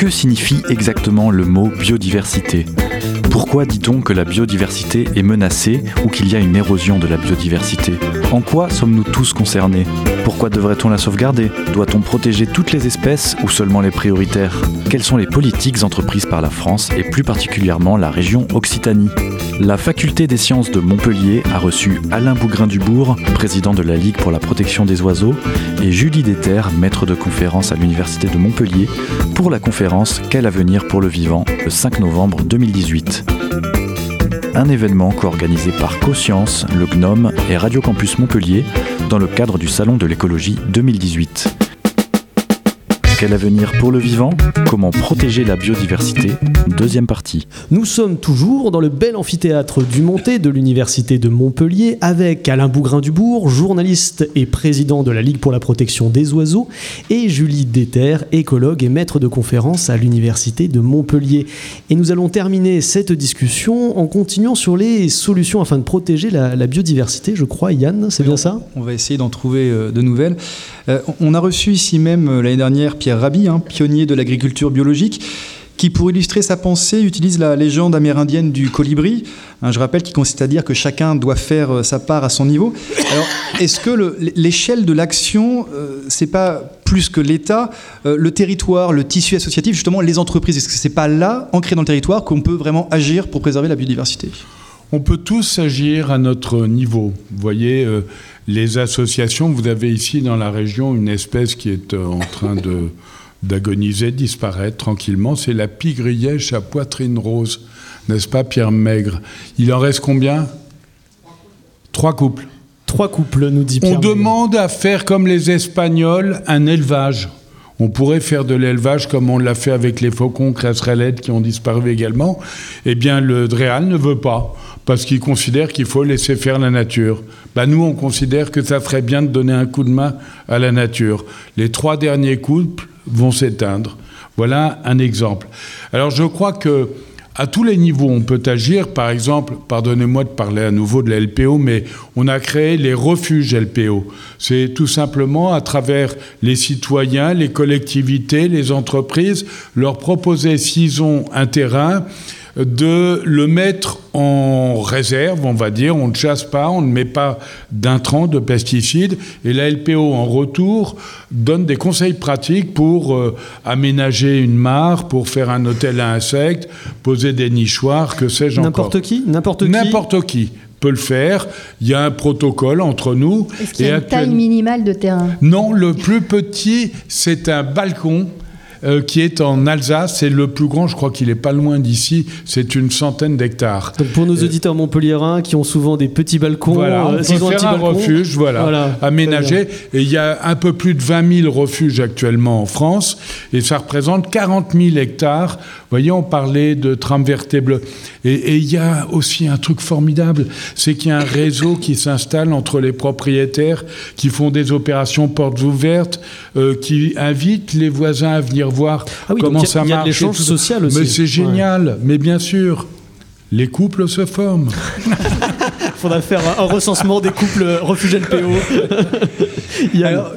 Que signifie exactement le mot biodiversité? Pourquoi dit-on que la biodiversité est menacée ou qu'il y a une érosion de la biodiversité? En quoi sommes-nous tous concernés? Pourquoi devrait-on la sauvegarder? Doit-on protéger toutes les espèces ou seulement les prioritaires? Quelles sont les politiques entreprises par la France et plus particulièrement la région Occitanie? La faculté des sciences de Montpellier a reçu Alain Bougrain-Dubourg, président de la Ligue pour la protection des oiseaux, et Julie Déter, maître de conférence à l'Université de Montpellier, pour la conférence Quel avenir pour le vivant le 5 novembre 2018 un événement co-organisé par CoScience, le GNOME et Radio Campus Montpellier dans le cadre du Salon de l'écologie 2018. Quel avenir pour le vivant Comment protéger la biodiversité Deuxième partie. Nous sommes toujours dans le bel amphithéâtre du Monté de l'Université de Montpellier avec Alain Bougrain-Dubourg, journaliste et président de la Ligue pour la protection des oiseaux, et Julie Déter, écologue et maître de conférence à l'Université de Montpellier. Et nous allons terminer cette discussion en continuant sur les solutions afin de protéger la, biodiversité, je crois, Yann, c'est bien ça? On va essayer d'en trouver euh, de nouvelles. Euh, on a reçu ici même euh, l'année dernière Pierre Rabhi, hein, pionnier de l'agriculture biologique, qui, pour illustrer sa pensée, utilise la légende amérindienne du colibri. Hein, je rappelle qu'il consiste à dire que chacun doit faire euh, sa part à son niveau. Alors, est-ce que l'échelle de l'action, c'est pas plus que l'État, le territoire, le tissu associatif, justement les entreprises? Est-ce que c'est pas là, ancré dans le territoire, qu'on peut vraiment agir pour préserver la biodiversité? On peut tous agir à notre niveau. Vous voyez, les associations, vous avez ici dans la région une espèce qui est euh, en train de d'agoniser, disparaître tranquillement, c'est la pigrièche à poitrine rose, n'est-ce pas Pierre Maigre? Il en reste combien? Trois couples. Trois couples, nous dit Pierre. On demande à faire comme les Espagnols un élevage. On pourrait faire de l'élevage comme on l'a fait avec les faucons crasserellettes qui ont disparu également. Eh bien, le DREAL ne veut pas parce qu'il considère qu'il faut laisser faire la nature. Ben nous, on considère que ça ferait bien de donner un coup de main à la nature. Les trois derniers couples vont s'éteindre. Voilà un exemple. Alors je crois que à tous les niveaux, on peut agir. Par exemple, pardonnez-moi de parler à nouveau de la LPO, mais on a créé les refuges LPO. C'est tout simplement à travers les citoyens, les collectivités, les entreprises, leur proposer s'ils ont un terrain, de le mettre en réserve, on va dire. On ne chasse pas, on ne met pas d'intrants, de pesticides. Et la LPO, en retour, donne des conseils pratiques pour euh, aménager une mare, pour faire un hôtel à insectes, poser des nichoirs, que sais-je encore. N'importe qui N'importe qui N'importe qui peut le faire. Il y a un protocole entre nous. Est-ce qu'il y a une taille minimale de terrain? Non, le plus petit, c'est un balcon euh, qui est en Alsace. C'est le plus grand, je crois qu'il est pas loin d'ici. C'est une centaine d'hectares. Donc pour nos euh, auditeurs montpelliérains qui ont souvent des petits balcons, voilà, on euh, peut faire un, refuge, voilà, aménagé. Et il y a un peu plus de 20 000 refuges actuellement en France, et ça représente 40 000 hectares. Vous voyez, on parlait de tram vertébrés. Et il y a aussi un truc formidable, c'est qu'il y a un réseau qui s'installe entre les propriétaires, qui font des opérations portes ouvertes, qui invitent les voisins à venir voir ah comment ça marche. Il y a de l'échange social aussi. Mais c'est génial, mais bien sûr, les couples se forment. Il faudra faire un, recensement des couples refuges LPO. Alors,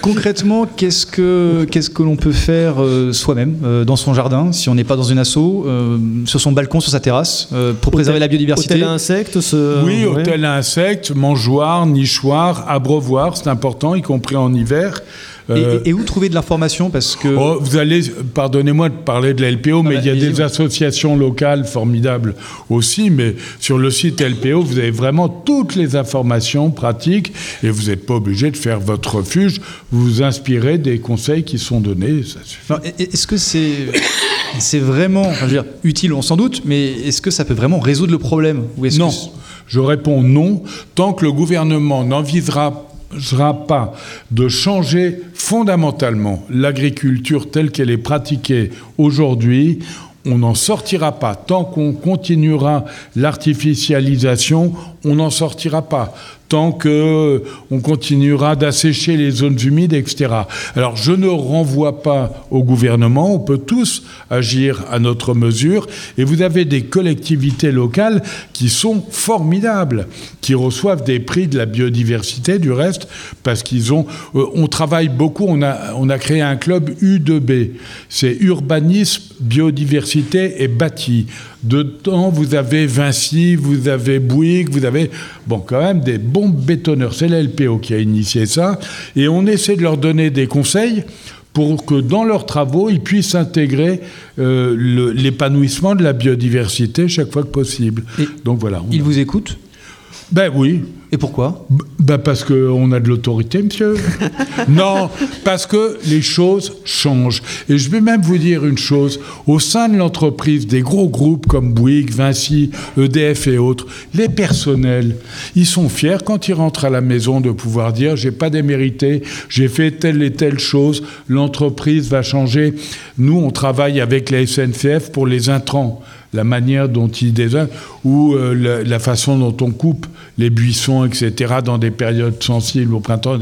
concrètement, qu'est-ce que, qu'est-ce que l'on peut faire euh, soi-même euh, dans son jardin, si on n'est pas dans une asso, euh, sur son balcon, sur sa terrasse, pour préserver la biodiversité Hôtel à insectes Oui, hôtel à insectes, mangeoire, nichoir, abreuvoir, c'est important, y compris en hiver. Euh, et, où trouver de l'information Parce que oh, vous allez, pardonnez-moi de parler de la LPO, mais il y a des associations locales formidables aussi. Mais sur le site LPO, vous avez vraiment toutes les informations pratiques et vous n'êtes pas obligé de faire votre refuge. Vous vous inspirez des conseils qui sont donnés. Est-ce que c'est c'est vraiment utile, on s'en doute, mais est-ce que ça peut vraiment résoudre le problème? Non. Je réponds non. Tant que le gouvernement n'envisagera pas de changer fondamentalement l'agriculture telle qu'elle est pratiquée aujourd'hui, on n'en sortira pas. Tant qu'on continuera l'artificialisation, on n'en sortira pas tant qu'on euh, continuera d'assécher les zones humides, etc. Alors je ne renvoie pas au gouvernement, on peut tous agir à notre mesure, et vous avez des collectivités locales qui sont formidables, qui reçoivent des prix de la biodiversité du reste, parce qu'ils ont... Euh, on travaille beaucoup, on a, on a créé un club U2B, c'est urbanisme, biodiversité et bâti. Dedans, vous avez Vinci, vous avez Bouygues, vous avez, bon, quand même des bons bétonneurs. C'est la LPO qui a initié ça. Et on essaie de leur donner des conseils pour que dans leurs travaux, ils puissent intégrer euh, l'épanouissement de la biodiversité chaque fois que possible. Donc voilà. Ils vous écoutent? Ben oui. Et pourquoi ben Parce qu'on a de l'autorité, monsieur. non, parce que les choses changent. Et je vais même vous dire une chose. Au sein de l'entreprise, des gros groupes comme Bouygues, Vinci, EDF et autres, les personnels, ils sont fiers quand ils rentrent à la maison de pouvoir dire j'ai pas démérité, j'ai fait telle et telle chose, l'entreprise va changer. Nous, on travaille avec la SNCF pour les intrants la manière dont ils désignent ou euh, la, façon dont on coupe les buissons, etc., dans des périodes sensibles au printemps.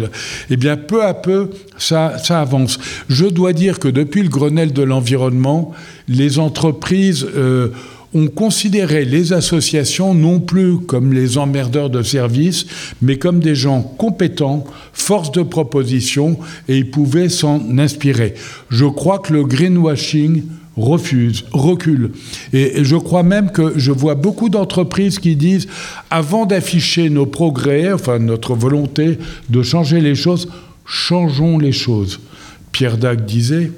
Eh bien, peu à peu, ça, ça avance. Je dois dire que depuis le Grenelle de l'environnement, les entreprises euh, ont considéré les associations non plus comme les emmerdeurs de service, mais comme des gens compétents, force de proposition, et ils pouvaient s'en inspirer. Je crois que le greenwashing refuse, recule. Et, je crois même que je vois beaucoup d'entreprises qui disent, avant d'afficher nos progrès, enfin notre volonté de changer les choses, changeons les choses. Pierre Dac disait,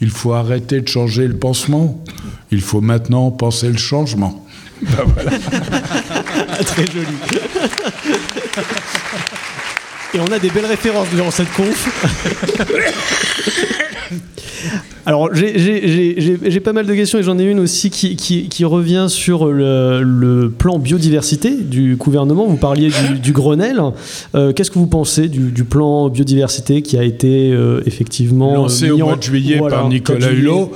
il faut arrêter de changer le pansement, il faut maintenant penser le changement. Ben voilà. Très joli. Et on a des belles références durant cette conf. Alors, j'ai pas mal de questions et j'en ai une aussi qui, revient sur le, plan biodiversité du gouvernement. Vous parliez du, Grenelle. Euh, qu'est-ce que vous pensez du, plan biodiversité qui a été euh, effectivement lancé au mois de juillet par Nicolas Hulot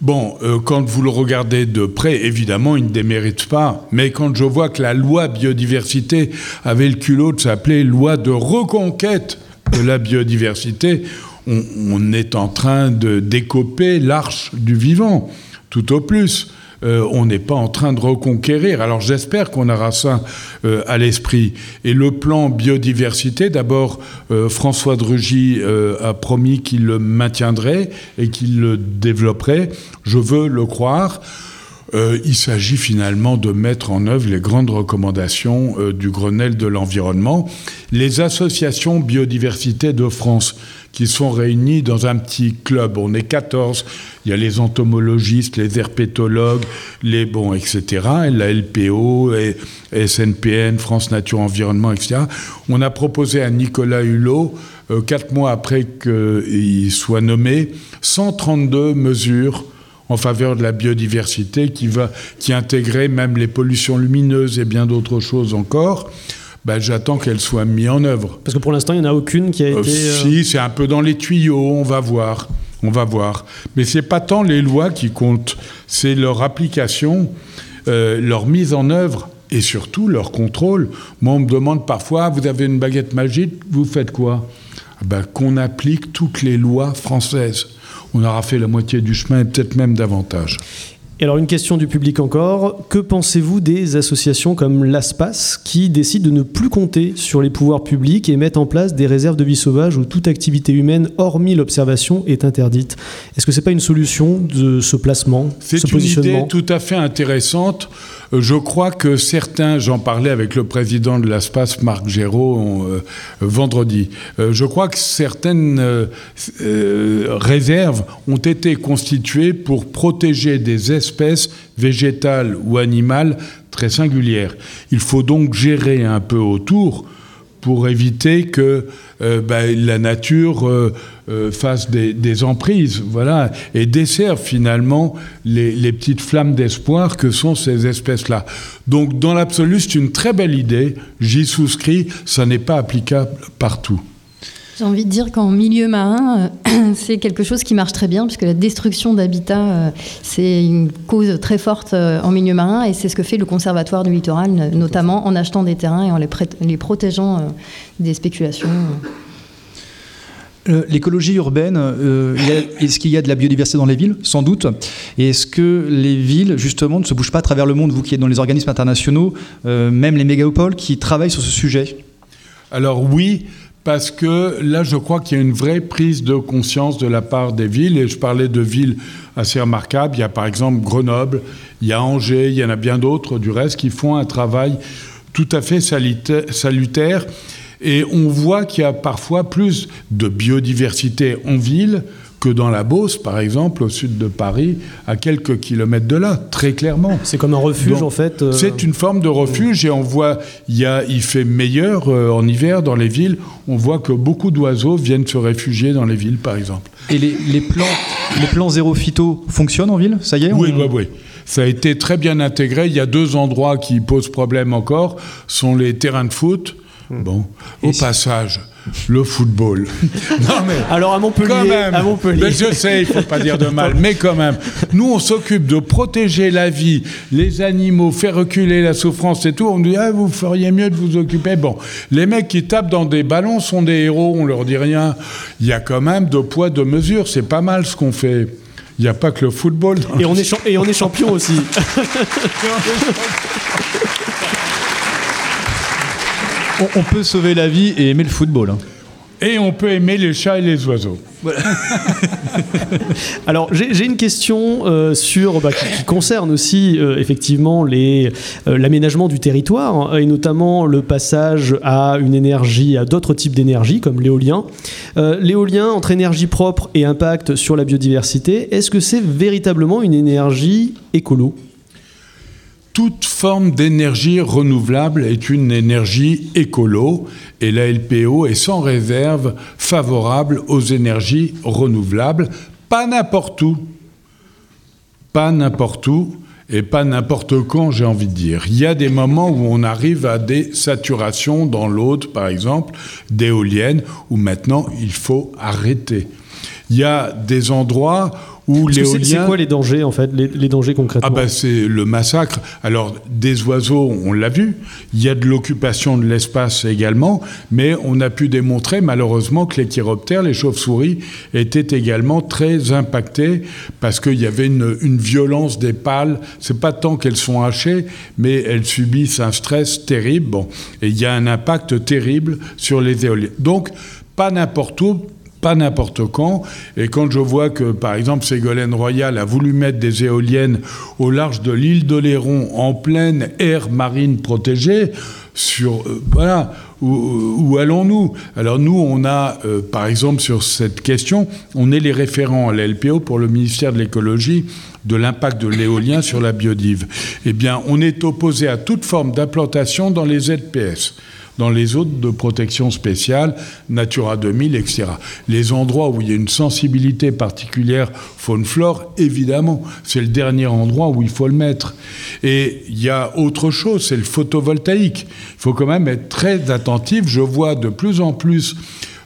Bon, euh, quand vous le regardez de près, évidemment, il ne démérite pas. Mais quand je vois que la loi biodiversité avait le culot de s'appeler loi de reconquête de la biodiversité, on, est en train de décoper l'arche du vivant, tout au plus. Euh, on n'est pas en train de reconquérir. Alors j'espère qu'on aura ça euh, à l'esprit. Et le plan biodiversité, d'abord, euh, François Drugy a promis qu'il le maintiendrait et qu'il le développerait. Je veux le croire. il s'agit finalement de mettre en œuvre les grandes recommandations du Grenelle de l'environnement. Les associations biodiversité de France qui sont réunis dans un petit club. On est 14. Il y a les entomologistes, les herpétologues, les bon, etc. La LPO, SNPN, France Nature Environnement, etc. On a proposé à Nicolas Hulot, euh, quatre mois après qu'il soit nommé, 132 mesures en faveur de la biodiversité qui, va, qui intégrait même les pollutions lumineuses et bien d'autres choses encore. Ben, j'attends qu'elle soit mise en œuvre. Parce que pour l'instant, il n'y en a aucune qui a euh, été. Euh, si, c'est un peu dans les tuyaux, on va voir. On va voir. Mais ce n'est pas tant les lois qui comptent, c'est leur application, euh, leur mise en œuvre et surtout leur contrôle. Moi, on me demande parfois vous avez une baguette magique, vous faites quoi? Ah ben, Qu'on applique toutes les lois françaises. On aura fait la moitié du chemin et peut-être même davantage. Et alors une question du public encore, que pensez-vous des associations comme l'ASPAS qui décident de ne plus compter sur les pouvoirs publics et mettent en place des réserves de vie sauvage où toute activité humaine, hormis l'observation, est interdite? Est-ce que ce n'est pas une solution de ce placement, C'est une idée tout à fait intéressante. Euh, je crois que certains, j'en parlais avec le président de l'ASPAS, Marc Géraud, euh, vendredi, euh, je crois que certaines réserves ont été constituées pour protéger des espèces végétales ou animales très singulières. Il faut donc gérer un peu autour pour éviter que euh, bah, la nature euh, euh, fasse des, emprises, voilà, et desserve finalement les, petites flammes d'espoir que sont ces espèces-là. Donc, dans l'absolu, c'est une très belle idée. J'y souscris. Ça n'est pas applicable partout. J'ai envie de dire qu'en milieu marin, c'est quelque chose qui marche très bien, puisque la destruction d'habitat, c'est une cause très forte en milieu marin, et c'est ce que fait le Conservatoire du littoral, notamment en achetant des terrains et en les, les protégeant des spéculations. Euh, l'écologie urbaine, euh, est-ce qu'il y a de la biodiversité dans les villes? Sans doute. Et est-ce que les villes, justement, ne se bougent pas à travers le monde, vous qui êtes dans les organismes internationaux, euh, même les mégapoles, qui travaillent sur ce sujet? Alors oui, parce que là, je crois qu'il y a une vraie prise de conscience de la part des villes. Et je parlais de villes assez remarquables. Il y a par exemple Grenoble, il y a Angers, il y en a bien d'autres du reste qui font un travail tout à fait salutaire et on voit qu'il y a parfois plus de biodiversité en ville que dans la Beauce, par exemple, au sud de Paris, à quelques kilomètres de là, très clairement. C'est comme un refuge, en fait. Euh, c'est une forme de refuge, et on voit, il, y a, il fait meilleur euh, en hiver dans les villes. On voit que beaucoup d'oiseaux viennent se réfugier dans les villes, par exemple. Et les, plans, les plans zéro phyto fonctionnent en ville? Ça y est Oui, oui, oui. Ça a été très bien intégré. Il y a deux endroits qui posent problème encore, sont les terrains de foot Hmm. Bon, au passage, le football. non mais alors à Montpellier, à Montpellier. je sais, il faut pas dire de mal, mais quand même, nous on s'occupe de protéger la vie, les animaux, faire reculer la souffrance et tout. On dit ah vous feriez mieux de vous occuper. Bon, les mecs qui tapent dans des ballons sont des héros, on leur dit rien. Il y a quand même de poids de mesure, c'est pas mal ce qu'on fait. Il n'y a pas que le football. Et on, est et on est champion aussi. on, peut sauver la vie et aimer le football. Hein. Et on peut aimer les chats et les oiseaux. Alors j'ai une question euh, sur bah, qui, concerne aussi euh, effectivement euh, l'aménagement du territoire hein, et notamment le passage à une énergie, à d'autres types d'énergie comme l'éolien. l'éolien entre énergie propre et impact sur la biodiversité, est-ce que c'est véritablement une énergie écolo? Toute forme d'énergie renouvelable est une énergie écolo et la LPO est sans réserve favorable aux énergies renouvelables, pas n'importe où, pas n'importe où et pas n'importe quand, j'ai envie de dire. Il y a des moments où on arrive à des saturations dans l'autre, par exemple, d'éoliennes, où maintenant il faut arrêter. Il y a des endroits c'est quoi les dangers, en fait, les, dangers concrètement Ah ben c'est le massacre. Alors, des oiseaux, on l'a vu. Il y a de l'occupation de l'espace également, mais on a pu démontrer, malheureusement, que les chiroptères, les chauves-souris, étaient également très impactés parce qu'il y avait une, une, violence des pales. C'est pas tant qu'elles sont hachées, mais elles subissent un stress terrible. Bon, et il y a un impact terrible sur les éoliennes. Donc, pas n'importe où, pas n'importe quand. Et quand je vois que, par exemple, Ségolène Royal a voulu mettre des éoliennes au large de l'île d'Oléron, en pleine aire marine protégée, sur euh, voilà où, allons-nous? Alors nous, on a, euh, par exemple, sur cette question, on est les référents à l'LPO pour le ministère de l'écologie de l'impact de l'éolien sur la biodive. Eh bien, on est opposé à toute forme d'implantation dans les ZPS dans les zones de protection spéciale, Natura 2000, etc. Les endroits où il y a une sensibilité particulière faune-flore, évidemment, c'est le dernier endroit où il faut le mettre. Et il y a autre chose, c'est le photovoltaïque. Il faut quand même être très attentif. Je vois de plus en plus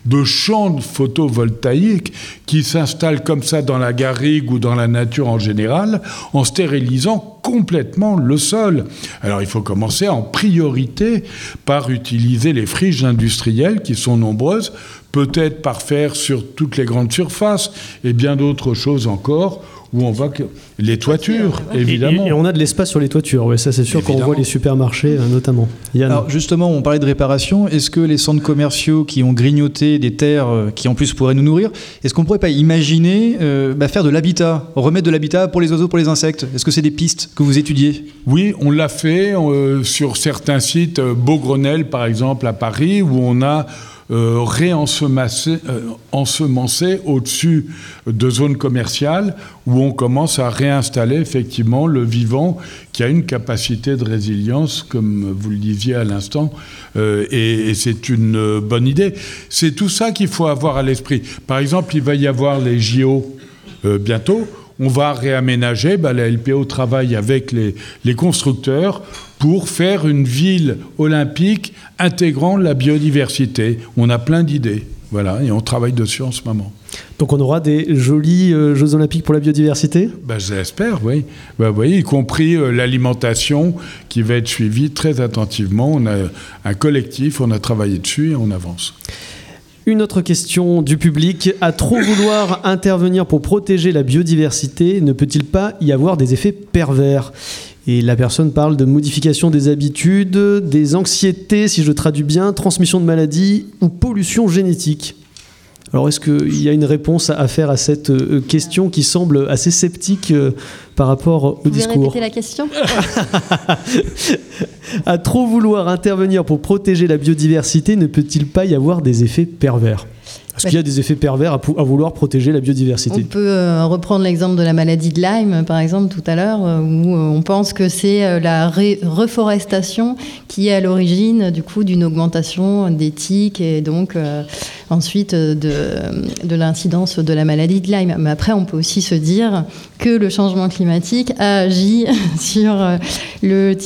de champs photovoltaïques qui s'installent comme ça dans la garrigue ou dans la nature en général, en stérilisant complètement le sol. Alors il faut commencer en priorité par utiliser les friches industrielles qui sont nombreuses, peut-être par faire sur toutes les grandes surfaces et bien d'autres choses encore où on voit que les toitures, évidemment. Et, on a de l'espace sur les toitures, ouais, ça c'est sûr qu'on voit les supermarchés euh, notamment. Alors justement, on parlait de réparation. Est-ce que les centres commerciaux qui ont grignoté des terres euh, qui en plus pourraient nous nourrir, est-ce qu'on pourrait pas imaginer euh, bah, faire de l'habitat, remettre de l'habitat pour les oiseaux, pour les insectes? Est-ce que c'est des pistes que vous étudiez? Oui, on l'a fait sur certains sites, Beaugrenelle par exemple à Paris, où on a euh, réensemencer euh, au-dessus de zones commerciales où on commence à réinstaller effectivement le vivant qui a une capacité de résilience, comme vous le disiez à l'instant, euh, et, c'est une bonne idée. C'est tout ça qu'il faut avoir à l'esprit. Par exemple, il va y avoir les JO bientôt on va réaménager. Bah, la LPO travaille avec les, les, constructeurs pour faire une ville olympique intégrant la biodiversité. On a plein d'idées. Voilà, et on travaille dessus en ce moment. Donc on aura des jolis euh, Jeux Olympiques pour la biodiversité? Ben, J'espère, oui. Ben, vous voyez, y compris euh, l'alimentation qui va être suivie très attentivement. On a un collectif, on a travaillé dessus et on avance. Une autre question du public. À trop vouloir intervenir pour protéger la biodiversité, ne peut-il pas y avoir des effets pervers? Et la personne parle de modification des habitudes, des anxiétés, si je traduis bien, transmission de maladies ou pollution génétique. Alors est-ce qu'il y a une réponse à faire à cette euh, question qui semble assez sceptique euh, par rapport au Vous discours Vous répéter la question À trop vouloir intervenir pour protéger la biodiversité, ne peut-il pas y avoir des effets pervers? Est-ce qu'il y a des effets pervers à, vouloir protéger la biodiversité On peut euh, reprendre l'exemple de la maladie de Lyme, par exemple, tout à l'heure, euh, où euh, on pense que c'est la reforestation qui est à l'origine du coup d'une augmentation des tiques et donc ensuite de, de l'incidence de la maladie de Lyme. Mais après, on peut aussi se dire que le changement climatique a agi sur le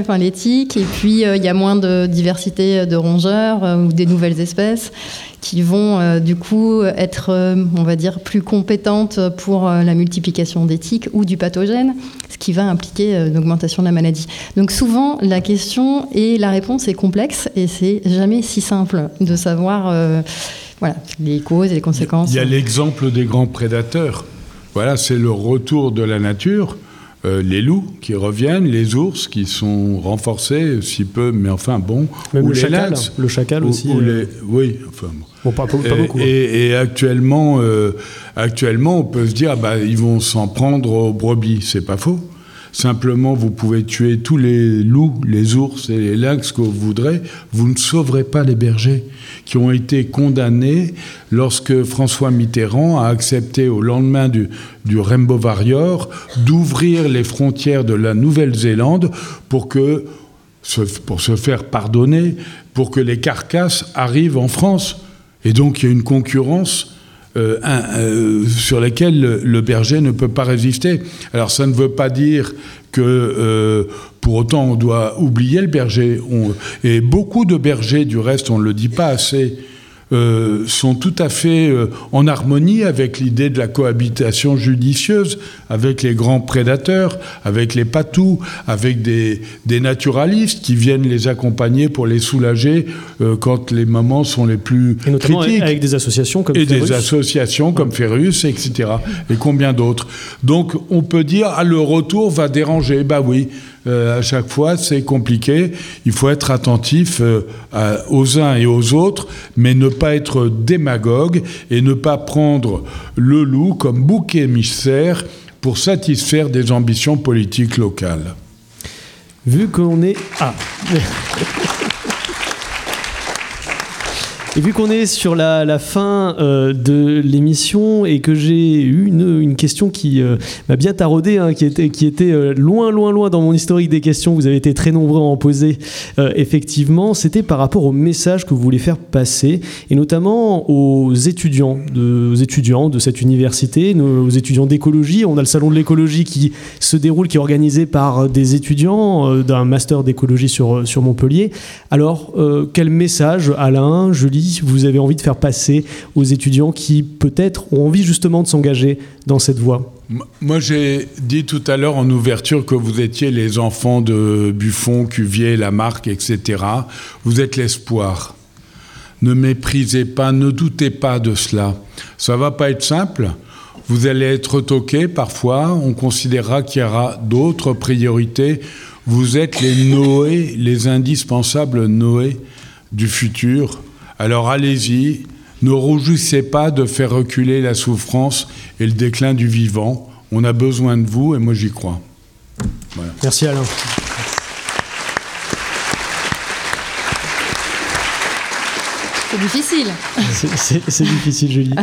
enfin les tiques, et puis il y a moins de diversité de rongeurs ou des nouvelles espèces qui vont euh, du coup être, euh, on va dire, plus compétentes pour euh, la multiplication des ou du pathogène, ce qui va impliquer une augmentation de la maladie. Donc souvent, la question et la réponse est complexe et c'est jamais si simple de savoir voilà, les causes et les conséquences. Il y a l'exemple des grands prédateurs. Voilà, c'est le retour de la nature. Les loups qui reviennent, les ours qui sont renforcés, si peu, mais enfin bon. Même ou le, les chacal, le chacal aussi. oui, enfin pas, beaucoup. Hein. Et, actuellement, euh, actuellement, on peut se dire, bah, ils vont s'en prendre aux brebis. C'est pas faux. Simplement, vous pouvez tuer tous les loups, les ours et les lynx que vous voudrez. Vous ne sauverez pas les bergers qui ont été condamnés lorsque François Mitterrand a accepté au lendemain du, du Rainbow d'ouvrir les frontières de la Nouvelle-Zélande pour que pour se faire pardonner, pour que les carcasses arrivent en France. Et donc il y a une concurrence euh, euh, sur laquelle le, berger ne peut pas résister. Alors ça ne veut pas dire que euh, pour autant on doit oublier le berger. et beaucoup de bergers, du reste, on ne le dit pas assez, euh, sont tout à fait euh, en harmonie avec l'idée de la cohabitation judicieuse, avec les grands prédateurs, avec les patous, avec des, des naturalistes qui viennent les accompagner pour les soulager euh, quand les moments sont les plus et notamment critiques. Avec des associations comme Et des associations comme Ferrus, etc. Et combien d'autres. Donc on peut dire, ah, le retour va déranger. Bah oui, euh, à chaque fois, c'est compliqué. Il faut être attentif euh, aux uns et aux autres, mais ne pas être démagogue et ne pas prendre le loup comme bouc émissaire pour satisfaire des ambitions politiques locales. Vu qu'on est... Ah Et vu qu'on est sur la, fin euh, de l'émission et que j'ai eu une, question qui euh, m'a bien taraudé, hein, qui était, euh, loin, loin, loin dans mon historique des questions, vous avez été très nombreux à en poser, effectivement, c'était par rapport au message que vous voulez faire passer, et notamment aux étudiants de, aux étudiants de cette université, aux étudiants d'écologie. On a le salon de l'écologie qui se déroule, qui est organisé par des étudiants d'un master d'écologie sur, sur Montpellier. Alors, quel message, Alain, Julie, vous avez envie de faire passer aux étudiants qui peut-être ont envie justement de s'engager dans cette voie moi, j'ai dit tout à l'heure en ouverture que vous étiez les enfants de Buffon, Cuvier, Lamarck, etc. Vous êtes l'espoir. Ne méprisez pas, ne doutez pas de cela. Ça va pas être simple. Vous allez être toqué parfois. On considérera qu'il y aura d'autres priorités. Vous êtes les Noé, les indispensables Noé du futur. Alors allez-y, ne rougissez pas de faire reculer la souffrance et le déclin du vivant. On a besoin de vous et moi j'y crois. Merci Alain. C'est difficile. C'est difficile, Julie.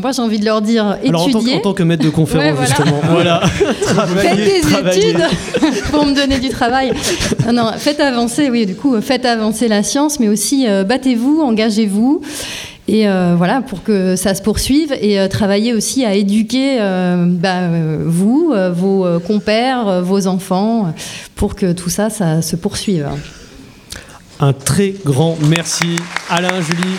moi, j'ai envie de leur dire étudier. Alors, en tant, que maître de conférence, justement, voilà. faites des études pour me donner du travail. Non, faites avancer, oui, du coup, faites avancer la science, mais aussi euh, battez-vous, engagez-vous. Et euh, voilà, pour que ça se poursuive et euh, travaillez aussi à éduquer bah, vous, vos compères, vos enfants, pour que tout ça, ça se poursuive. Un très grand merci. Alain, Julie.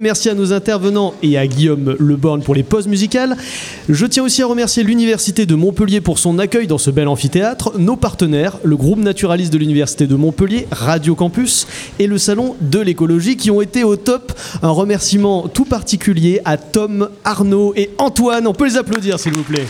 Merci à nos intervenants et à Guillaume Leborn pour les pauses musicales. Je tiens aussi à remercier l'Université de Montpellier pour son accueil dans ce bel amphithéâtre, nos partenaires, le groupe naturaliste de l'Université de Montpellier, Radio Campus et le Salon de l'écologie qui ont été au top. Un remerciement tout particulier à Tom, Arnaud et Antoine. On peut les applaudir s'il vous plaît.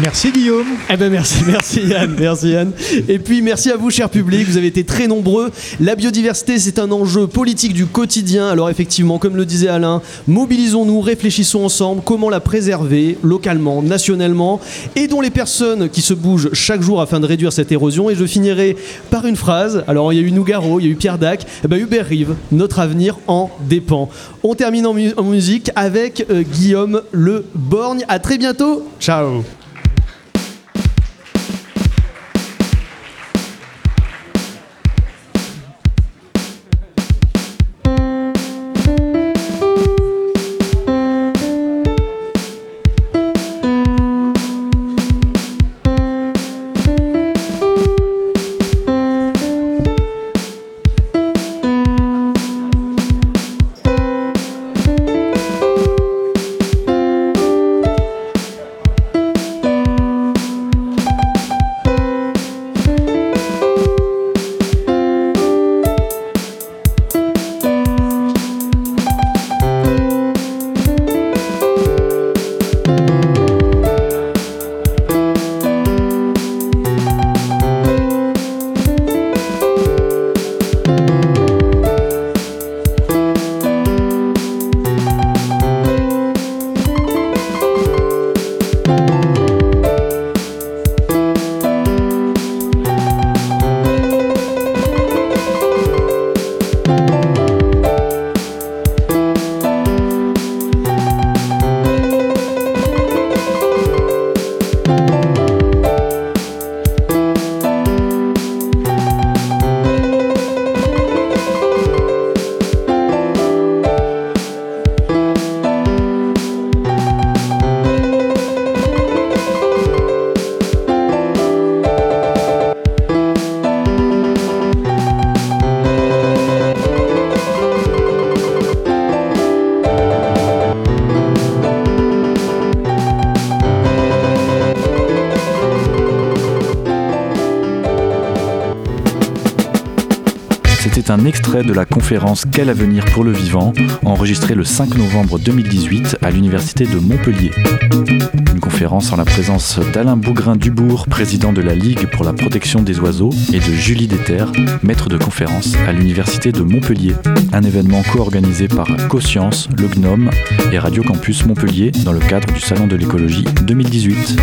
Merci Guillaume. Eh ben merci, merci Yann, merci Yann. Et puis merci à vous, cher public, vous avez été très nombreux. La biodiversité, c'est un enjeu politique du quotidien. Alors effectivement, comme le disait Alain, mobilisons-nous, réfléchissons ensemble comment la préserver localement, nationalement. Aidons les personnes qui se bougent chaque jour afin de réduire cette érosion. Et je finirai par une phrase. Alors il y a eu Nougaro, il y a eu Pierre Dac. Eh ben, Hubert Rive, notre avenir en dépend. On termine en, mu- en musique avec euh, Guillaume Le Borgne. À très bientôt. Ciao. C'était un extrait de la conférence Quel avenir pour le vivant, enregistrée le 5 novembre 2018 à l'Université de Montpellier. Une conférence en la présence d'Alain Bougrain-Dubourg, président de la Ligue pour la protection des oiseaux, et de Julie Déter, maître de conférence à l'Université de Montpellier. Un événement co-organisé par Coscience, le Gnome et Radio Campus Montpellier dans le cadre du Salon de l'écologie 2018.